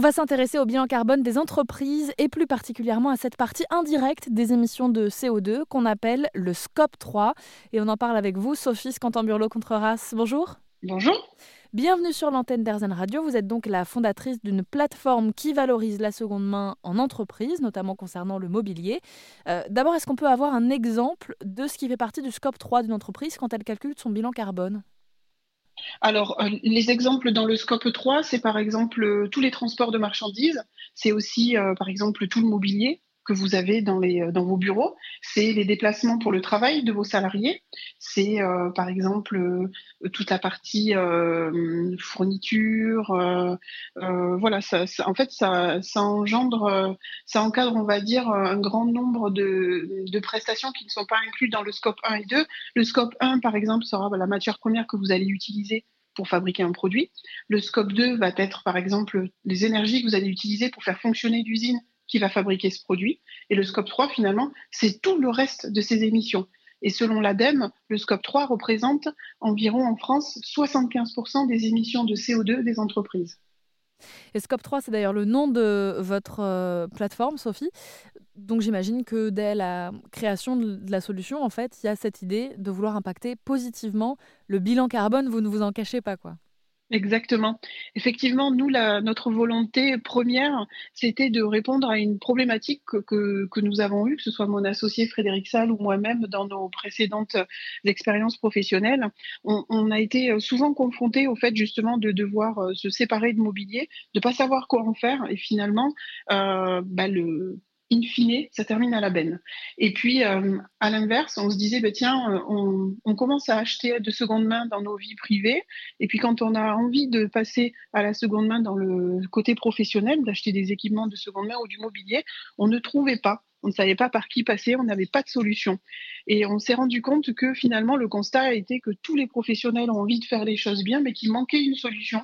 On va s'intéresser au bilan carbone des entreprises et plus particulièrement à cette partie indirecte des émissions de CO2 qu'on appelle le scope 3. Et on en parle avec vous, Sophie Scantamburlo-Contreras. Bonjour. Bonjour. Bienvenue sur l'antenne d'Airzen Radio. Vous êtes donc la fondatrice d'une plateforme qui valorise la seconde main en entreprise, notamment concernant le mobilier. Euh, d'abord, est-ce qu'on peut avoir un exemple de ce qui fait partie du scope 3 d'une entreprise quand elle calcule son bilan carbone? Alors, euh, les exemples dans le scope 3, c'est par exemple euh, tous les transports de marchandises, c'est aussi par exemple tout le mobilier, que vous avez euh, dans vos bureaux, c'est les déplacements pour le travail de vos salariés, c'est euh, par exemple euh, toute la partie fourniture, voilà, ça, en fait ça, ça engendre, ça encadre, on va dire, un grand nombre de, de, prestations qui ne sont pas incluses dans le scope 1 et 2. Le scope 1, par exemple, sera la matière première que vous allez utiliser pour fabriquer un produit. Le scope 2 va être, par exemple, les énergies que vous allez utiliser pour faire fonctionner l'usine qui va fabriquer ce produit. Et le scope 3, finalement, c'est tout le reste de ces émissions. Et selon l'ADEME, le scope 3 représente environ en France 75% des émissions de CO2 des entreprises. Et Scope 3, c'est d'ailleurs le nom de votre euh, plateforme, Sophie. Donc j'imagine que dès la création de la solution, en fait, il y a cette idée de vouloir impacter positivement le bilan carbone. Vous ne vous en cachez pas, quoi. Exactement. Effectivement, nous, la, notre volonté première, c'était de répondre à une problématique que, que, nous avons eue, que ce soit mon associé Frédéric Salle ou moi-même dans nos précédentes expériences professionnelles. On, on a été souvent confrontés au fait justement de devoir euh, se séparer de mobilier, de pas savoir quoi en faire, et finalement, euh, bah, le in fine, ça termine à la benne. Et puis, euh, à l'inverse, on se disait, bah, tiens, euh, on, commence à acheter de seconde main dans nos vies privées. Et puis, quand on a envie de passer à la seconde main dans le côté professionnel, d'acheter des équipements de seconde main ou du mobilier, on ne trouvait pas. On ne savait pas par qui passer, on n'avait pas de solution. Et on s'est rendu compte que finalement, le constat a été que tous les professionnels ont envie de faire les choses bien, mais qu'il manquait une solution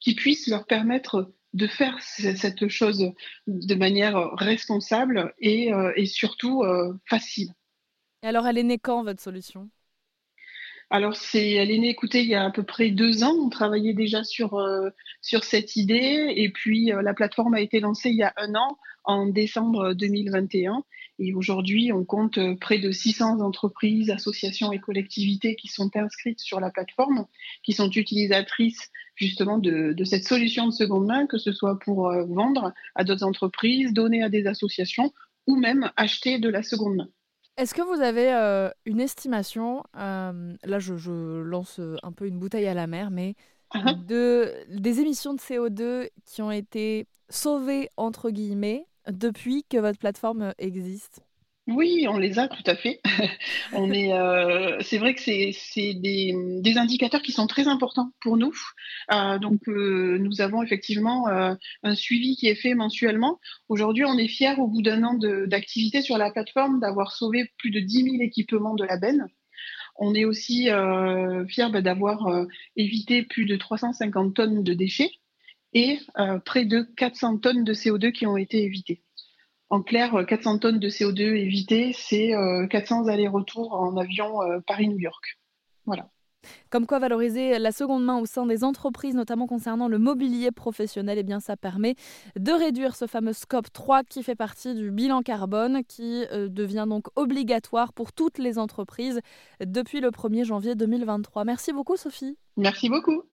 qui puisse leur permettre de faire cette chose de manière responsable et, euh, surtout euh, facile. Et alors, elle est née quand, votre solution? Alors, c'est, elle est née, écoutez, il y a à peu près deux ans. On travaillait déjà sur, euh, sur cette idée. Et puis, la plateforme a été lancée il y a un an, en décembre 2021. Et aujourd'hui, on compte près de 600 entreprises, associations et collectivités qui sont inscrites sur la plateforme, qui sont utilisatrices justement de, cette solution de seconde main, que ce soit pour euh, vendre à d'autres entreprises, donner à des associations ou même acheter de la seconde main. Est-ce que vous avez euh, une estimation, euh, là je, lance un peu une bouteille à la mer, mais uh-huh. de, des émissions de CO2 qui ont été sauvées, entre guillemets, depuis que votre plateforme existe? Oui, on les a tout à fait. on est, euh, c'est vrai que c'est, des, indicateurs qui sont très importants pour nous. Euh, donc, euh, nous avons effectivement un suivi qui est fait mensuellement. Aujourd'hui, on est fiers, au bout d'un an d'activité sur la plateforme, d'avoir sauvé plus de 10 000 équipements de la benne. On est aussi fiers bah, d'avoir évité plus de 350 tonnes de déchets et près de 400 tonnes de CO2 qui ont été évitées. En clair, 400 euh, tonnes de CO2 évitées, c'est 400 euh, allers-retours en avion euh, Paris-New York. Voilà. Comme quoi valoriser la seconde main au sein des entreprises, notamment concernant le mobilier professionnel, eh bien ça permet de réduire ce fameux scope 3 qui fait partie du bilan carbone qui devient donc obligatoire pour toutes les entreprises depuis le 1er janvier 2023. Merci beaucoup Sophie. Merci beaucoup.